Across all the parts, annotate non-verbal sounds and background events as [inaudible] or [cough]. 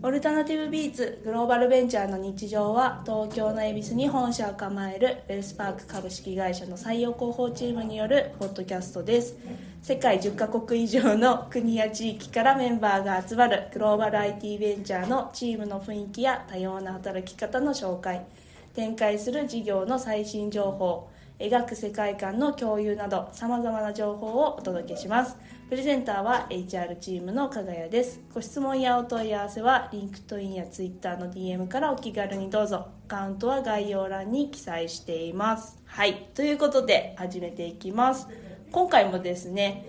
オルタナティブビーツグローバルベンチャーの日常は東京の恵比寿に本社を構えるウェルスパーク株式会社の採用広報チームによるポッドキャストです。世界10カ国以上の国や地域からメンバーが集まるグローバル IT ベンチャーのチームの雰囲気や多様な働き方の紹介。展開する事業の最新情報描く世界観の共有などさまざまな情報をお届けします。プレゼンターは HR チームの加賀谷です。ご質問やお問い合わせは LinkedIn や Twitter の DM からお気軽にどうぞ。アカウントは概要欄に記載しています。はい。ということで始めていきます。今回もですね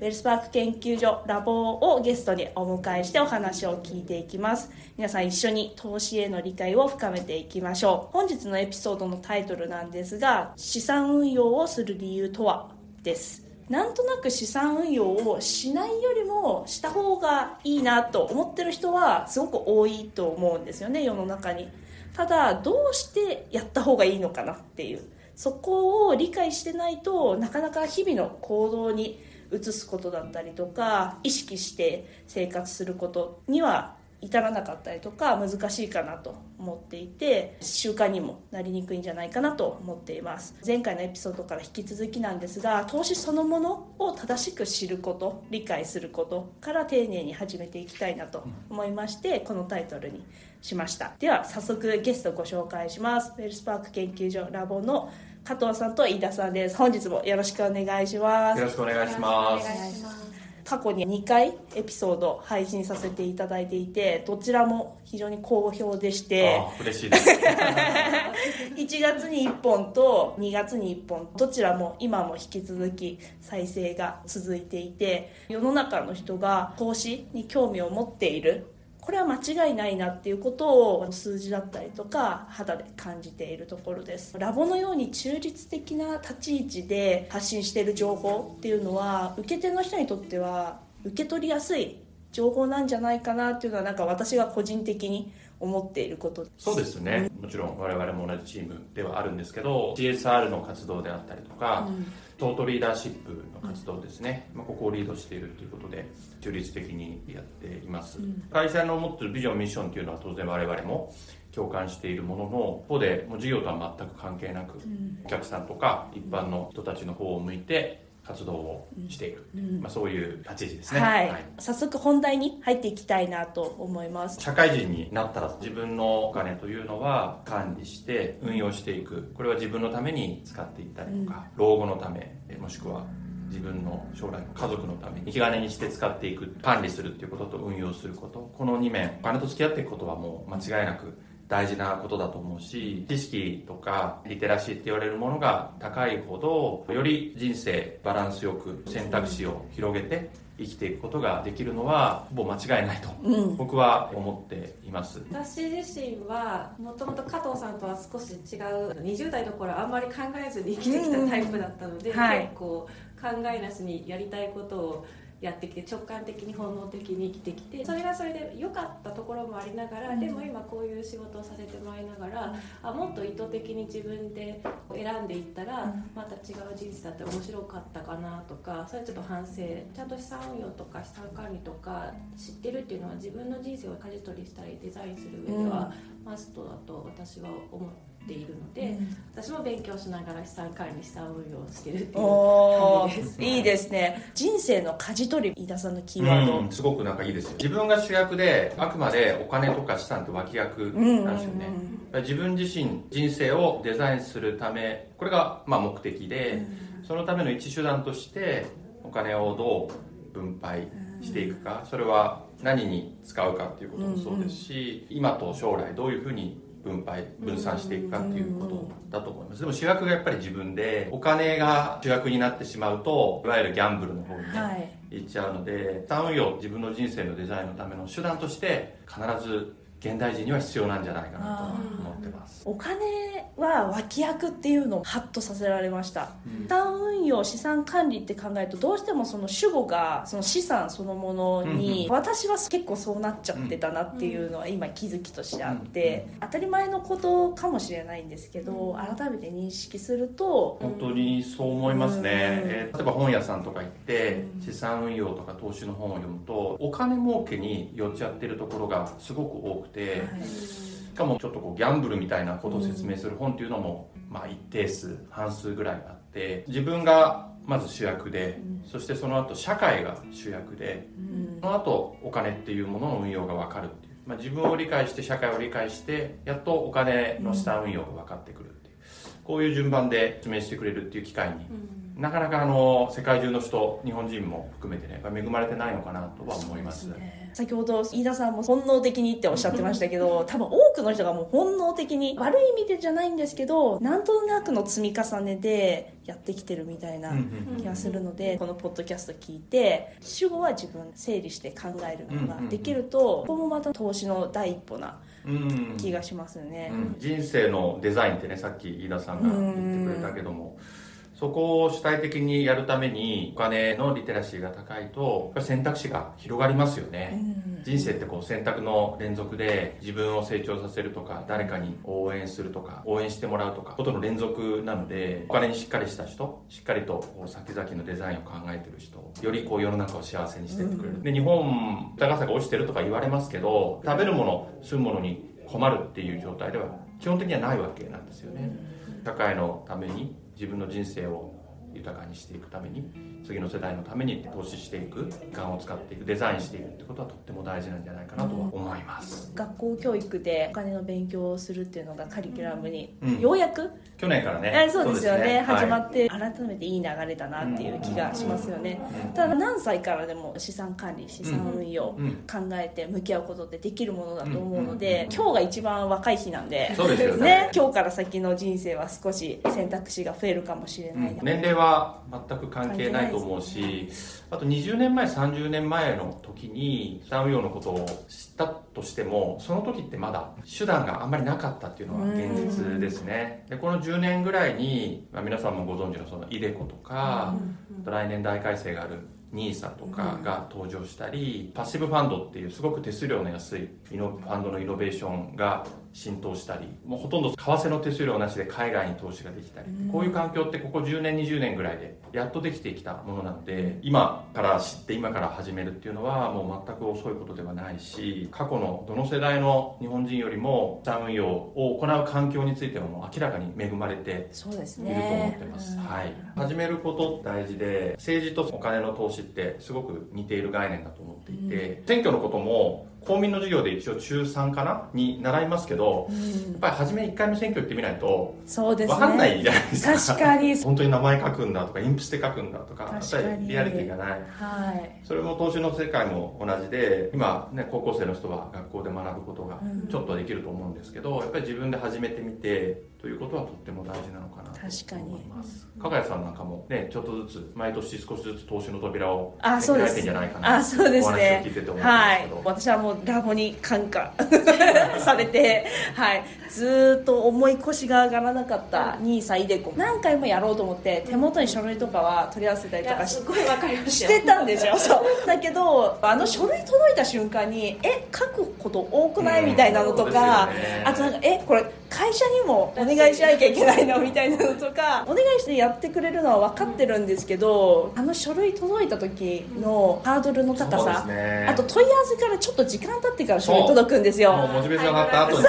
ウェルスパーク研究所ラボをゲストにお迎えしてお話を聞いていきます。皆さん一緒に投資への理解を深めていきましょう。本日のエピソードのタイトルなんですが資産運用をする理由とは？です。なんとなく資産運用をしないよりもした方がいいなと思ってる人はすごく多いと思うんですよね世の中に。ただどうしてやった方がいいのかなっていう。そこを理解してないとなかなか日々の行動に移すことだったりとか意識して生活することには至らなかったりとか難しいかなと思っていて習慣にもなりにくいんじゃないかなと思っています。前回のエピソードから引き続きなんですが投資そのものを正しく知ること理解することから丁寧に始めていきたいなと思いましてこのタイトルにしました。では早速ゲストご紹介します。ウェルスパーク研究所ラボの加藤さんと飯田さんです。本日もよろしくお願いします。よろしくお願いします過去に2回エピソード配信させていただいていてどちらも非常に好評でして嬉しいです。1月に1本と2月に1本どちらも今も引き続き再生が続いていて世の中の人が投資に興味を持っているこれは間違いないなっていうことを数字だったりとか肌で感じているところです。ラボのように中立的な立ち位置で発信している情報っていうのは受け手の人にとっては受け取りやすい情報なんじゃないかなっていうのはなんか私が個人的に思っていること。そうですね、もちろん我々も同じチームではあるんですけど CSR の活動であったりとか、うん、トートリーダーシップの活動ですね、まあ、ここをリードしているということで中立的にやっています、うん、会社の持ってるビジョンミッションというのは当然我々も共感しているものの一方でもう事業とは全く関係なく、うん、お客さんとか一般の人たちの方を向いて活動をしている、うん、まあ、そういう立ち位置ですね、はい、はい、早速本題に入っていきたいなと思います。社会人になったら自分のお金というのは管理して運用していく。これは自分のために使っていったりとか、うん、老後のためもしくは自分の将来の家族のために引き金にして使っていく管理するっていうことと運用すること。この2面お金と付き合っていくことはもう間違いなく大事なことだと思うし知識とかリテラシーって言われるものが高いほどより人生バランスよく選択肢を広げて生きていくことができるのはほぼ間違いないと、僕は思っています。私自身はもともと加藤さんとは少し違う20代の頃あんまり考えずに生きてきたタイプだったので、うん。はい、結構考えなしにやりたいことをやってきて直感的に本能的に生きてきてそれがそれで良かったところもありながら、うん、でも今こういう仕事をさせてもらいながら、うん、あもっと意図的に自分で選んでいったら、うん、また違う人生だったら面白かったかなとかそれちょっと反省ちゃんと資産運用とか資産管理とか知ってるっていうのは自分の人生を舵取りしたりデザインする上では、マストだと私は思って。ているので、うん、私も勉強しながら資産管理資産運用してるっていう感じです、いいですね。人生の舵取り飯田さんのキーワード、うん、すごくなんかいいですよ。自分が主役であくまでお金とか資産って脇役なんですよね、自分自身人生をデザインするためこれがまあ目的で、そのための一手段としてお金をどう分配していくか、それは何に使うかっていうこともそうですし、今と将来どういうふうに分配分散していくかっていうことだと思います。でも主役がやっぱり自分でお金が主役になってしまうといわゆるギャンブルの方にね、はい、行っちゃうので資産運用自分の人生のデザインのための手段として必ず現代人には必要なんじゃないかなと思ってます。お金は脇役っていうのをハッとさせられました、資産運用資産管理って考えるとどうしてもその主語がその資産そのものに、私は結構そうなっちゃってたなっていうのは今気づきとしてあって、当たり前のことかもしれないんですけど改めて認識すると本当にそう思いますね、えー、例えば本屋さんとか行って資産運用とか投資の本を読むとお金儲けに寄っちゃってるところがすごく多くて、はい。しかもちょっとこうギャンブルみたいなことを説明する本っていうのも、まあ、一定数半数ぐらいあって自分がまず主役で、そしてその後社会が主役で、その後お金っていうものの運用が分かるっていう、まあ、自分を理解して社会を理解してやっとお金の資産運用が分かってくるっていう。こういう順番で説明してくれるっていう機会になかなかあの世界中の人日本人も含めてね恵まれてないのかなとは思います、ね、先ほど飯田さんも本能的にっておっしゃってましたけど多分多くの人がもう本能的に悪い意味でじゃないんですけどなんとなくの積み重ねでやってきてるみたいな気がするのでこのポッドキャスト聞いて主語は自分整理して考えるのができるとここもまた投資の第一歩な気がしますよね、うん、人生のデザインってねさっき飯田さんが言ってくれたけども、そこを主体的にやるためにお金のリテラシーが高いと選択肢が広がりますよね、うん、人生ってこう選択の連続で自分を成長させるとか誰かに応援するとか応援してもらうとかことの連続なのでお金にしっかりした人しっかりと先々のデザインを考えてる人よりこう世の中を幸せにしてってくれる、うん、で日本豊かさが落ちてるとか言われますけど食べるもの住むものに困るっていう状態では基本的にはないわけなんですよね、社会のために自分の人生を豊かにしていくために次の世代のために投資していく時間を使っていくデザインしていくってことはとっても大事なんじゃないかなとは思います、うん、学校教育でお金の勉強をするっていうのがカリキュラムに、うん、ようやく？去年からね。そうですよね、ね、始まって、改めていい流れだなっていう気がしますよね、ただ何歳からでも資産管理資産運用考えて向き合うことってできるものだと思うので、今日が一番若い日なんで。そうですよね。[laughs] ね。今日から先の人生は少し選択肢が増えるかもしれない、年齢は全く関係ないと思うしあと20年前30年前の時に資産運用のことを知ったとしてもその時ってまだ手段があんまりなかったっていうのが現実ですね。でこの10年ぐらいに、まあ、皆さんもご存知のそのイデコとか来年大改正がある NISA とかが登場したり、パッシブファンドっていうすごく手数料の安いファンドのイノベーションが浸透したりもうほとんど為替の手数料なしで海外に投資ができたり、うん、こういう環境ってここ10年20年ぐらいでやっとできてきたものなので今から知って今から始めるっていうのはもう全く遅いことではないし過去のどの世代の日本人よりも資産運用を行う環境についてはもう明らかに恵まれていると思ってます、ね。はい、始めること大事で政治とお金の投資ってすごく似ている概念だと思っていて、うん、選挙のことも公民の授業で一応中3かな？に習いますけど、うん、やっぱり初め1回目選挙行ってみないとそうです、ね、分かんないじゃないですか。確かに。[laughs] 本当に名前書くんだとかインプして書くんだとかやっぱりリアリティがない、はい、それも投資の世界も同じで今、ね、高校生の人は学校で学ぶことがちょっとできると思うんですけど、うん、やっぱり自分で始めてみてということはとっても大事なのかなと思います。加賀谷さんなんかもねちょっとずつ毎年少しずつ投資の扉を開いてんじゃないかな。あそうですね。はい。私はもうラボに感化 [laughs] されてはい。ずっと重い腰が上がらなかった2歳でこ何回もやろうと思って手元に書類とかは取り合わせたりとかししてたんですよ。そう。だけどあの書類届いた瞬間にえ書くこと多くない？みたいなのとか、ね、あとなんかえこれ会社にもお願いしなきゃいけないのみたいなのとかお願いしてやってくれるのは分かってるんですけどあの書類届いた時のハードルの高さ、ね、あと問い合わせからちょっと時間経ってから書類届くんですよ。モチベーション上がった後に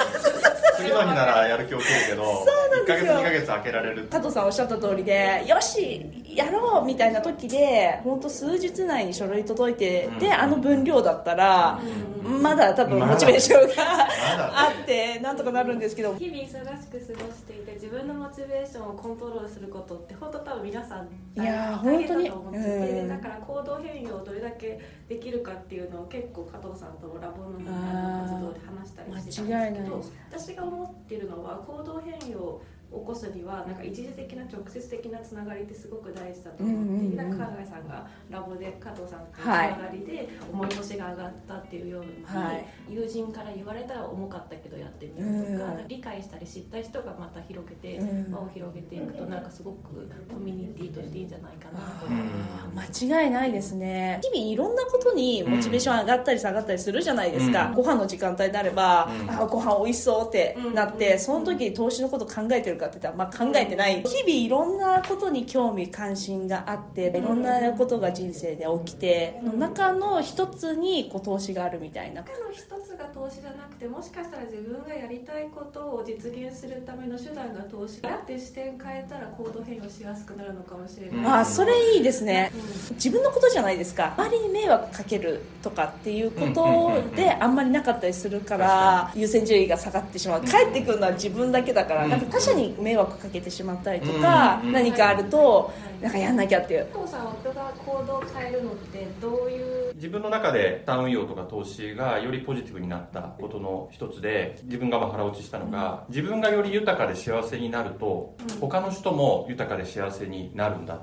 次の日ならやる気起きるけど1か月2か月空けられる加藤さんおっしゃった通りでよしやろうみたいな時で本当数日内に書類届いて、うん、であの分量だったら、うん、まだ多分モチベーションが、[laughs] あってなんとかなるんですけど。日々忙しく過ごしていて自分のモチベーションをコントロールすることって本当多分皆さんいや本当に、うん、だから行動変容をどれだけできるかっていうのを結構加藤さんとラボの活動で話したりしてたんですけど私が思ってるのは行動変容起こすにはなんか一時的な直接的なつながりってすごく大事だと思って、うんうん、加賀さんがラボで加藤さんとつながりで重い腰が上がったっていうように、はい、友人から言われたら重かったけどやってみようとか、うん、理解したり知った人がまた広げて、輪を広げていくとなんかすごくコミュニティとしていいんじゃないかなと思間違いないですね。日々いろんなことにモチベーション上がったり下がったりするじゃないですか、うん、ご飯の時間帯になれば、うん、あご飯美味しそうってなって、その時に投資のこと考えてるかって言ったら、まあ、考えてない。日々いろんなことに興味関心があっていろんなことが人生で起きての中の一つにこう投資があるみたいな。中の一つが投資じゃなくてもしかしたら自分がやりたいことを実現するための手段が投資だって視点変えたら行動変容しやすくなるのかもしれない、あそれいいですね、うん、自分のことじゃないですか。周りに迷惑かけるとかっていうことであんまりなかったりするから優先順位が下がってしまう。帰ってくるのは自分だけだからなんか他者に迷惑かけてしまったりとか何かあるとなんかやんなきゃっていう。お父さん夫が行動を変えるのってどうい。う自分の中で資産運用とか投資がよりポジティブになったことの一つで自分がまあ腹落ちしたのが自分がより豊かで幸せになると他の人も豊かで幸せになるんだ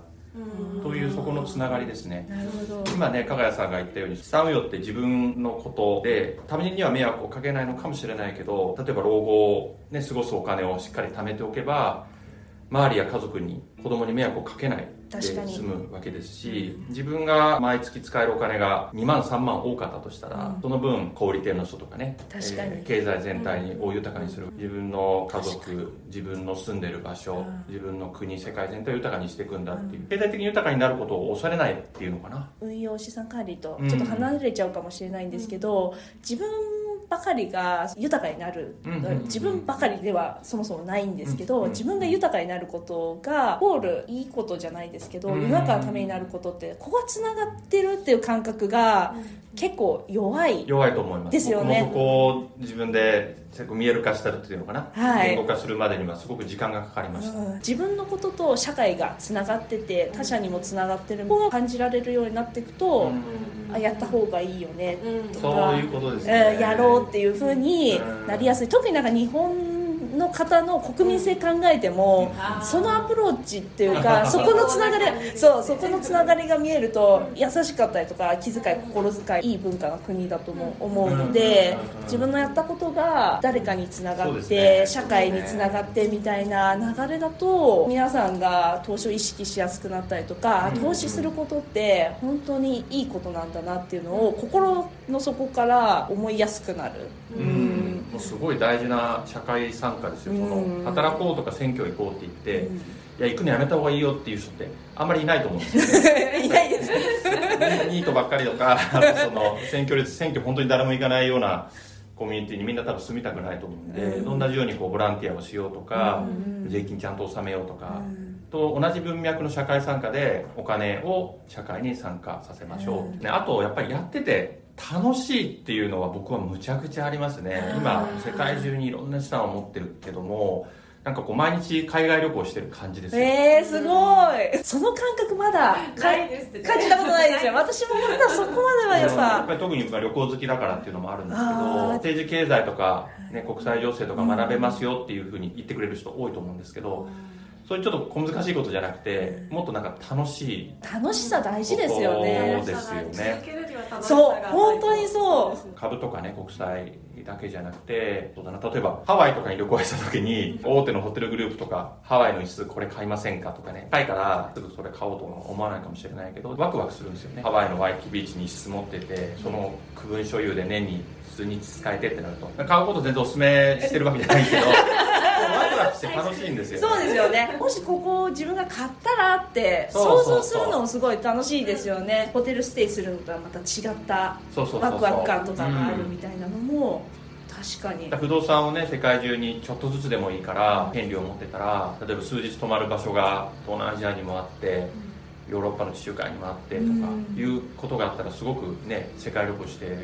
というそこのつながりですね。今ね加賀谷さんが言ったように資産運用って自分のことで他人には迷惑をかけないのかもしれないけど例えば老後を、ね、過ごすお金をしっかり貯めておけば周りや家族に子供に迷惑をかけないで済むわけですし自分が毎月使えるお金が2万3万多かったとしたら、うん、その分小売店の人とかね確かに、えー、経済全体に大豊かにする、うん、自分の家族自分の住んでる場所、うん、自分の国世界全体を豊かにしていくんだっていう、経済的に豊かになることを恐れないっていうのかな。運用資産管理とちょっと離れちゃうかもしれないんですけど、自分ばかりが豊かになる、自分ばかりではそもそもないんですけど、自分が豊かになることがホールいいことじゃないですけど、世の中のためになることってここがつながってるっていう感覚が結構弱い。弱いと思います。ですよね。自分で見える化したるっていうのかな、はい、言語化するまでにはすごく時間がかかりました、うん、自分のことと社会がつながってて他者にもつながってるこを感じられるようになっていくと、うん、あやった方がいいよねとか、そういうことですね、やろうっていうふうになりやすい。特になんか日本の方の国民性考えても、そのアプローチっていうかそこのつながりそうそこのつながりが見えると優しかったりとか気遣い心遣いいい文化の国だとも思うので自分のやったことが誰かにつながって、社会につながってみたいな流れだと皆さんが投資を意識しやすくなったりとか投資することって本当にいいことなんだなっていうのを心の底から思いやすくなる。うんすごい大事な社会参加ですよ、その働こうとか選挙行こうって言って、いや行くのやめた方がいいよっていう人ってあんまりいないと思うんですよ、ね、[laughs] いないです。ニートばっかりとか [laughs] その選挙率選挙本当に誰も行かないようなコミュニティにみんな多分住みたくないと思うんで、うん、同じようにこうボランティアをしようとか、うん、税金ちゃんと納めようとか、うん、と同じ文脈の社会参加でお金を社会に参加させましょう、ね、あとやっぱりやってて楽しいっていうのは僕はむちゃくちゃありますね。今世界中にいろんな資産を持ってるけどもなんかこう毎日海外旅行してる感じですよ。えー、すごい。その感覚まだ感じたことないですよ。[laughs] 私もまだそこまではやっぱ。やっぱり特に旅行好きだからっていうのもあるんですけど政治経済とか、ね、国際情勢とか学べますよっていうふうに言ってくれる人多いと思うんですけど、うん。そういうちょっと小難しいことじゃなくてもっとなんか楽しい。楽しさ大事ですよね。そうですよねそう本当にそう。株とかね国債だけじゃなくてそうだな。例えばハワイとかに旅行した時に大手のホテルグループとかハワイの椅子これ買いませんかとかね。高いからすぐそれ買おうと思わないかもしれないけどワクワクするんですよね。ハワイのワイキビーチに椅子持っててその区分所有で年に数日使えてってなると。買うこと全然おすすめしてるわけじゃないけど [laughs] ワクして楽しいんですよ、ね、そうですよね。もしここを自分が買ったらって想像するのもすごい楽しいですよね。ホテルステイするのとはまた違ったワクワク感とかがあるみたいなのも、確かに。不動産をね世界中にちょっとずつでもいいから権利を持ってたら例えば数日泊まる場所が東南アジアにもあって、ヨーロッパの地中海にもあってとかいうことがあったらすごくね世界旅行している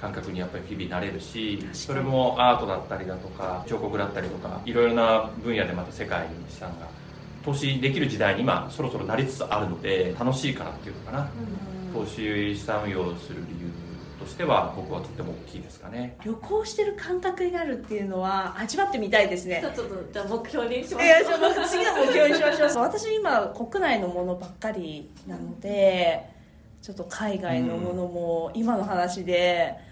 感覚にやっぱり日々なれるしそれもアートだったりだとか彫刻だったりとかいろいろな分野でまた世界に資産が投資できる時代に今そろそろなりつつあるので楽しいからっていうのかな。投資資産運用する理由としては僕はとっても大きいですかね。旅行してる感覚になるっていうのは味わってみたいですね。ちょっとじゃあ目標にしましょういやじゃあ次の目標にしましょう。[laughs] 私今国内のものばっかりなのでちょっと海外のものも今の話で、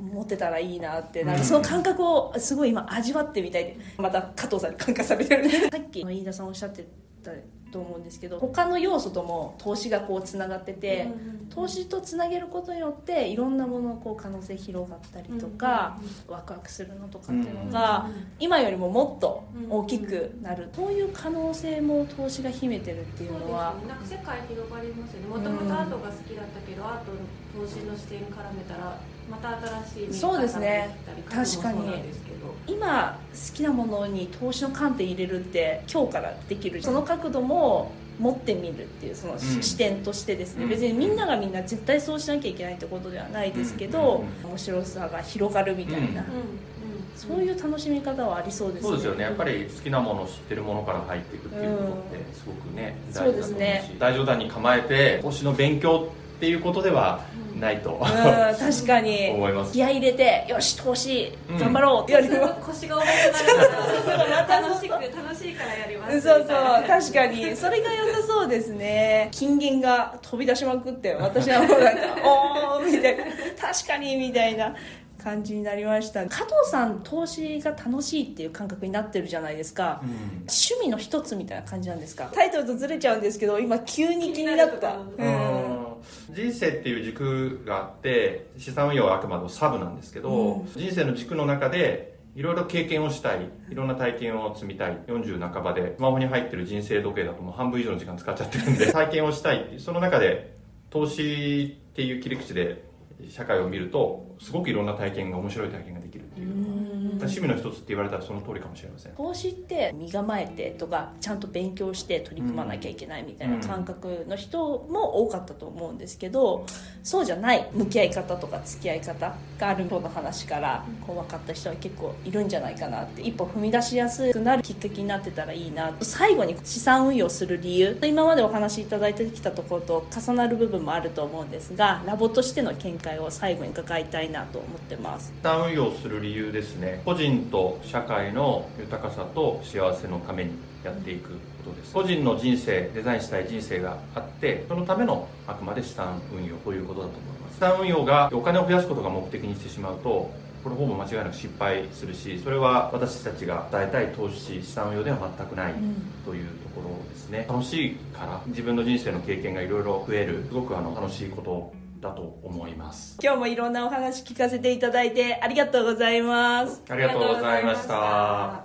持ってたらいいなってなんかその感覚をすごい今味わってみたいでまた加藤さんに感化されてる [laughs] さっき飯田さんおっしゃってたと思うんですけど他の要素とも投資がこうつながってて、投資とつなげることによっていろんなものこう可能性広がったりとか、ワクワクするのとかっていうのが、今よりももっと大きくなる、そういう可能性も投資が秘めてるっていうのは、ね、なんか世界広がりますよね。もともとアートが好きだったけど、アートの投資の視点絡めたらまた新しいそうですね。確かに。今好きなものに投資の観点入れるって今日からできるその角度も持ってみるっていうその視点としてですね、うん、別にみんながみんな絶対そうしなきゃいけないってことではないですけど、うん、面白さが広がるみたいな、うん、そういう楽しみ方はありそうですね。そうですよね。やっぱり好きなものを知ってるものから入っていくっていうことってすごくね、大事だと思うし、ね、大冗談に構えて投資の勉強っていうことではないと、うん、確かに。[laughs] 思います。気合い入れてよし投資頑張ろうって。やります、腰が重くなるから楽しく楽しいからやります。そうそう確かに。それが良さそうですね。金言が飛び出しまくって私はもうなんか [laughs] おおみたいな。確かにみたいな感じになりました。加藤さん投資が楽しいっていう感覚になってるじゃないですか、うん、趣味の一つみたいな感じなんですか。タイトルとずれちゃうんですけど今急に気になった人生っていう軸があって資産運用はあくまでもサブなんですけど、うん、人生の軸の中でいろいろ経験をしたいいろんな体験を積みたい40半ばでスマホに入ってる人生時計だともう半分以上の時間使っちゃってるんで [laughs] 体験をしたいその中で投資っていう切り口で社会を見るとすごくいろんな体験が面白い体験ができる趣味の一つって言われたらその通りかもしれません。投資って身構えてとかちゃんと勉強して取り組まなきゃいけないみたいな感覚の人も多かったと思うんですけどそうじゃない向き合い方とか付き合い方があるような話からこう分かった人は結構いるんじゃないかなって一歩踏み出しやすくなるきっかけになってたらいいな。最後に資産運用する理由今までお話しいただいてきたところと重なる部分もあると思うんですがラボとしての見解を最後に伺いたいなと思ってます。資産運用する理由ですね個人と社会の豊かさと幸せのためにやっていくことです。個人の人生デザインしたい人生があってそのためのあくまで資産運用ということだと思います。資産運用がお金を増やすことが目的にしてしまうとこれほぼ間違いなく失敗するしそれは私たちが伝えたい投資資産運用では全くないというところですね、楽しいから自分の人生の経験がいろいろ増えるすごくあの楽しいことだと思います。今日もいろんなお話聞かせていただいてありがとうございます。ありがとうございました。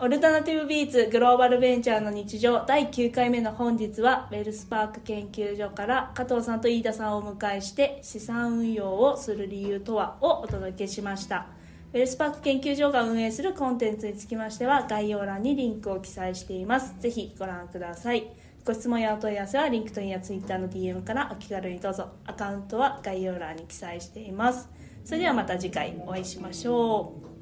オルタナティブビーツグローバルベンチャーの日常第9回目の本日は WealthPark 研究所から加藤さんと飯田さんをお迎えして資産運用をする理由とはをお届けしました。 WealthPark 研究所が運営するコンテンツにつきましては概要欄にリンクを記載していますぜひご覧くださいご質問やお問い合わせは LinkedIn やツイッターの DM からお気軽にどうぞ。アカウントは概要欄に記載しています。それではまた次回お会いしましょう。